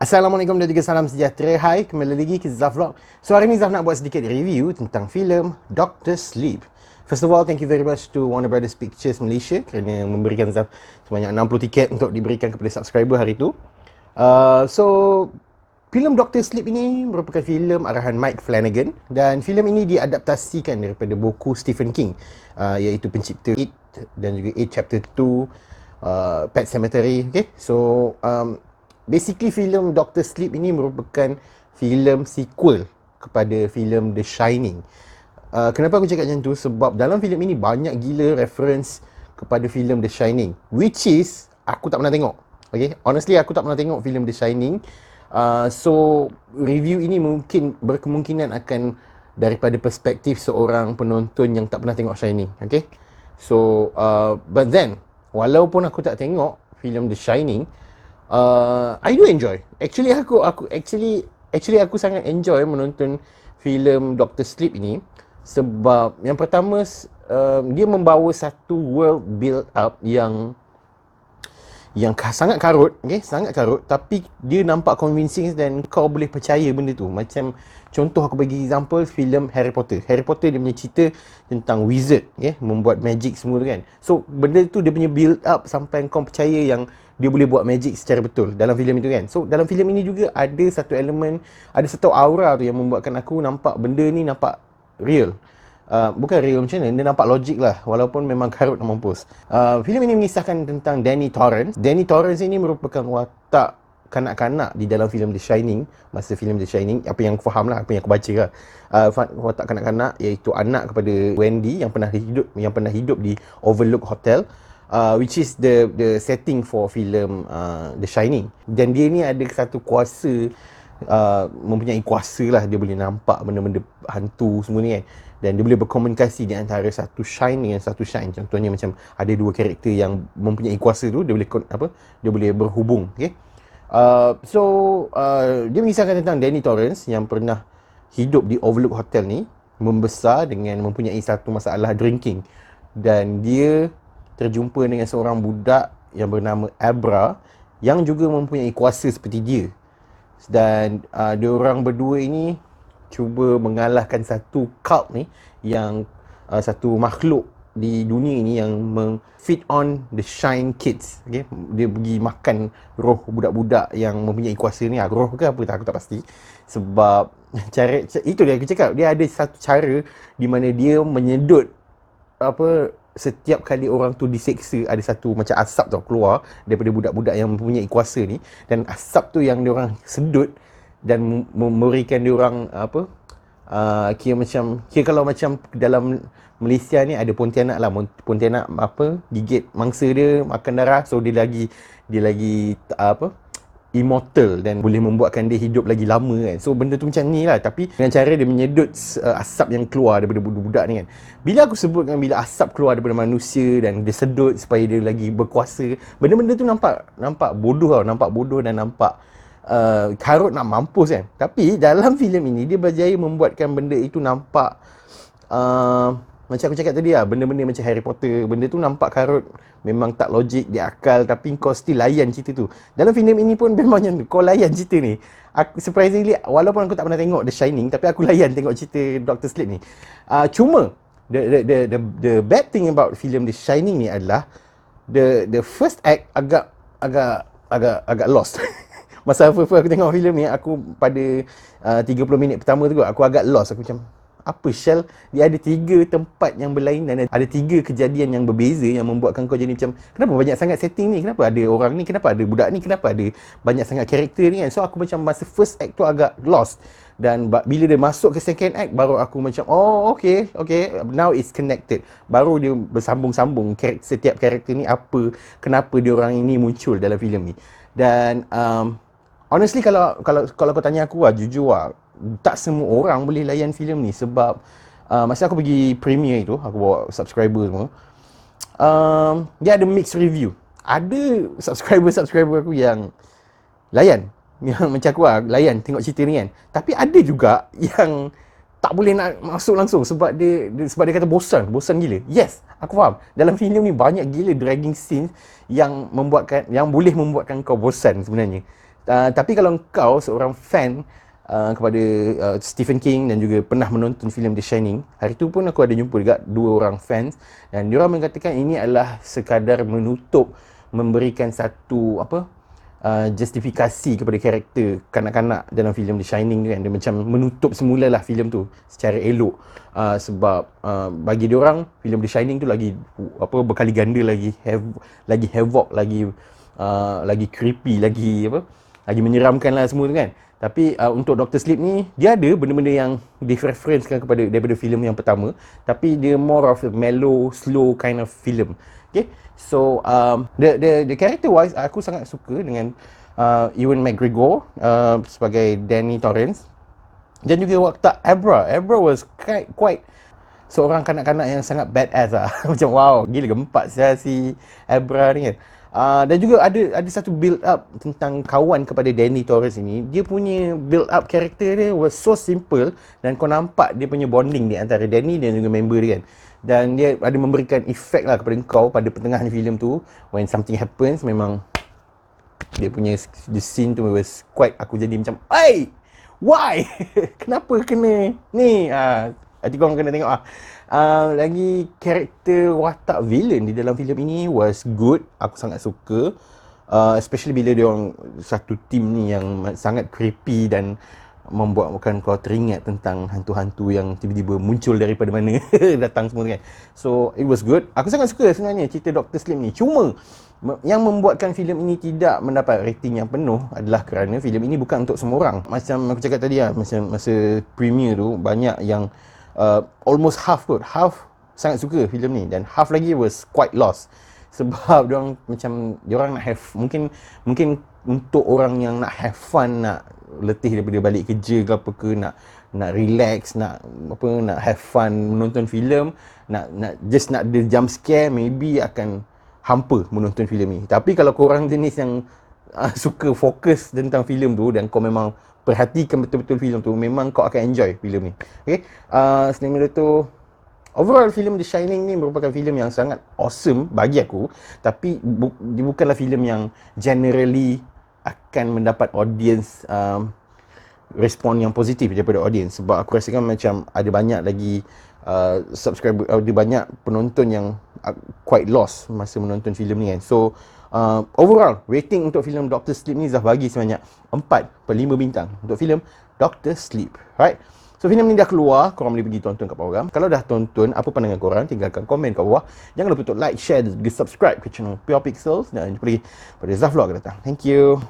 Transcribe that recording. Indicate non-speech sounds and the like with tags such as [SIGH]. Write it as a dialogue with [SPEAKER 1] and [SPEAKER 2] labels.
[SPEAKER 1] Assalamualaikum dan juga salam sejahtera. Hai, kembali lagi ke Zaf Vlog. So hari ni Zaf nak buat sedikit review tentang filem Doctor Sleep. First of all, thank you very much to Warner Brothers Pictures Malaysia kerana memberikan Zaf sebanyak 60 tiket untuk diberikan kepada subscriber hari itu. Uh, so, filem Doctor Sleep ini merupakan filem arahan Mike Flanagan dan filem ini diadaptasikan daripada buku Stephen King uh, iaitu pencipta It dan juga It Chapter 2 uh, Pet Cemetery. Okay, so um, basically filem Doctor Sleep ini merupakan filem sequel kepada filem The Shining. Uh, kenapa aku cakap macam tu? Sebab dalam filem ini banyak gila reference kepada filem The Shining. Which is, aku tak pernah tengok. Okay, honestly aku tak pernah tengok filem The Shining. Uh, so, review ini mungkin berkemungkinan akan daripada perspektif seorang penonton yang tak pernah tengok Shining. Okay, so, uh, but then, walaupun aku tak tengok filem The Shining, uh, I do enjoy. Actually aku aku actually actually aku sangat enjoy menonton filem Doctor Sleep ini sebab yang pertama uh, dia membawa satu world build up yang yang sangat karut, okay? sangat karut tapi dia nampak convincing dan kau boleh percaya benda tu. Macam contoh aku bagi example filem Harry Potter. Harry Potter dia punya cerita tentang wizard, okay? membuat magic semua tu kan. So benda tu dia punya build up sampai kau percaya yang dia boleh buat magic secara betul dalam filem itu kan. So dalam filem ini juga ada satu elemen, ada satu aura tu yang membuatkan aku nampak benda ni nampak real. Uh, bukan real macam mana, dia nampak logik lah walaupun memang karut nak mampus. Uh, filem ini mengisahkan tentang Danny Torrance. Danny Torrance ini merupakan watak kanak-kanak di dalam filem The Shining masa filem The Shining apa yang aku faham lah apa yang aku baca lah uh, watak kanak-kanak iaitu anak kepada Wendy yang pernah hidup yang pernah hidup di Overlook Hotel uh, which is the the setting for film uh, The Shining. Dan dia ni ada satu kuasa uh, mempunyai kuasa lah dia boleh nampak benda-benda hantu semua ni kan. Dan dia boleh berkomunikasi di antara satu shine dengan satu shine. Contohnya macam ada dua karakter yang mempunyai kuasa tu dia boleh apa? Dia boleh berhubung, okay? Uh, so uh, dia mengisahkan tentang Danny Torrance yang pernah hidup di Overlook Hotel ni membesar dengan mempunyai satu masalah drinking dan dia terjumpa dengan seorang budak yang bernama Abra yang juga mempunyai kuasa seperti dia. Dan uh, dia orang berdua ini cuba mengalahkan satu cult ni yang uh, satu makhluk di dunia ini yang feed on the shine kids. Okay? dia pergi makan roh budak-budak yang mempunyai kuasa ni. Ah, roh ke apa tak aku tak pasti. Sebab [LAUGHS] cara itu dia aku cakap. Dia ada satu cara di mana dia menyedut apa setiap kali orang tu diseksa ada satu macam asap tau keluar daripada budak-budak yang mempunyai kuasa ni. Dan asap tu yang dia orang sedut dan memberikan dia orang apa uh, kira macam kira kalau macam dalam Malaysia ni ada pontianak lah. Pontianak apa gigit mangsa dia makan darah. So dia lagi dia lagi apa immortal dan boleh membuatkan dia hidup lagi lama kan. So benda tu macam ni lah tapi dengan cara dia menyedut uh, asap yang keluar daripada budak-budak ni kan. Bila aku sebutkan bila asap keluar daripada manusia dan dia sedut supaya dia lagi berkuasa, benda-benda tu nampak nampak bodoh tau, nampak bodoh dan nampak uh, karut nak mampus kan. Tapi dalam filem ini dia berjaya membuatkan benda itu nampak uh, macam aku cakap tadi lah, benda-benda macam Harry Potter, benda tu nampak karut, memang tak logik, dia akal, tapi kau still layan cerita tu. Dalam filem ini pun [LAUGHS] memang macam kau layan cerita ni. Aku, surprisingly, walaupun aku tak pernah tengok The Shining, tapi aku layan tengok cerita Doctor Sleep ni. Uh, cuma, the, the, the, the, the bad thing about film The Shining ni adalah, the the first act agak, agak, agak, agak lost. [LAUGHS] Masa aku tengok filem ni, aku pada uh, 30 minit pertama tu, aku agak lost. Aku macam, apa Shell? Dia ada tiga tempat yang berlainan. Ada tiga kejadian yang berbeza yang membuatkan kau jadi macam kenapa banyak sangat setting ni? Kenapa ada orang ni? Kenapa ada budak ni? Kenapa ada banyak sangat karakter ni kan? So aku macam masa first act tu agak lost. Dan bila dia masuk ke second act baru aku macam oh okay okay now it's connected. Baru dia bersambung-sambung setiap karakter ni apa kenapa dia orang ini muncul dalam filem ni. Dan um, honestly kalau kalau kalau kau tanya aku lah jujur lah tak semua orang boleh layan filem ni sebab uh, masa aku pergi premiere itu aku bawa subscriber semua um, dia ada mixed review. Ada subscriber-subscriber aku yang layan. [LAUGHS] Yang macam aku lah layan tengok cerita ni kan. Tapi ada juga yang tak boleh nak masuk langsung sebab dia, dia sebab dia kata bosan bosan gila. Yes aku faham. Dalam filem ni banyak gila dragging scene yang membuatkan yang boleh membuatkan kau bosan sebenarnya. Uh, tapi kalau kau seorang fan uh, kepada uh, Stephen King dan juga pernah menonton filem The Shining, hari tu pun aku ada jumpa juga dua orang fans dan dia orang mengatakan ini adalah sekadar menutup memberikan satu apa uh, justifikasi kepada karakter kanak-kanak dalam filem The Shining tu kan. Dia macam menutup semulalah filem tu secara elok. Uh, sebab uh, bagi dia orang filem The Shining tu lagi apa berkali ganda lagi have, lagi havoc lagi uh, lagi creepy lagi apa lagi menyeramkan lah semua tu kan tapi uh, untuk Doctor Sleep ni dia ada benda-benda yang direferencekan kepada daripada filem yang pertama tapi dia more of a mellow slow kind of film okay So um, the the the character wise aku sangat suka dengan uh, Ewan McGregor uh, sebagai Danny Torrance dan juga waktu Abra. Abra was quite quite seorang kanak-kanak yang sangat badass lah. [LAUGHS] Macam wow, gila gempak si Abra ni kan. Uh, dan juga ada ada satu build up tentang kawan kepada Danny Torres ini. Dia punya build up karakter dia was so simple dan kau nampak dia punya bonding di antara Danny dan juga member dia kan. Dan dia ada memberikan efek lah kepada kau pada pertengahan filem tu. When something happens memang dia punya the scene tu was quite aku jadi macam hey! Why? [LAUGHS] Kenapa kena ni? Ah nanti kau kena tengok ah uh, lagi karakter watak villain di dalam filem ini was good aku sangat suka uh, especially bila dia orang satu team ni yang sangat creepy dan membuatkan kau teringat tentang hantu-hantu yang tiba-tiba muncul daripada mana [LAUGHS] datang semua kan. So it was good. Aku sangat suka sebenarnya cerita Dr. Sleep ni. Cuma yang membuatkan filem ini tidak mendapat rating yang penuh adalah kerana filem ini bukan untuk semua orang. Macam aku cakap tadi lah, masa, masa premiere tu banyak yang uh, almost half kot. Half sangat suka filem ni dan half lagi was quite lost. [LAUGHS] Sebab dia orang macam dia orang nak have mungkin mungkin untuk orang yang nak have fun nak letih daripada balik kerja ke apa ke nak nak relax nak apa nak have fun menonton filem nak nak just nak the jump scare maybe akan hampa menonton filem ni tapi kalau kau orang jenis yang uh, suka fokus tentang filem tu dan kau memang perhatikan betul-betul filem tu memang kau akan enjoy filem ni. Okey uh, selain itu Overall filem The Shining ni merupakan filem yang sangat awesome bagi aku. Tapi bu- dia bukanlah filem yang generally akan mendapat audience um, respon yang positif daripada audience. Sebab aku rasakan macam ada banyak lagi uh, subscriber uh, ada banyak penonton yang uh, quite lost masa menonton filem ni kan. So uh, overall rating untuk filem Doctor Sleep ni Zah bagi sebanyak 4 per 5 bintang untuk filem Doctor Sleep right So filem ni dah keluar, korang boleh pergi tonton kat bawah. Kalau dah tonton, apa pandangan korang? Tinggalkan komen kat bawah. Jangan lupa untuk like, share dan subscribe ke channel Pure Pixels. Dan jumpa lagi pada Zah Vlog datang. Thank you.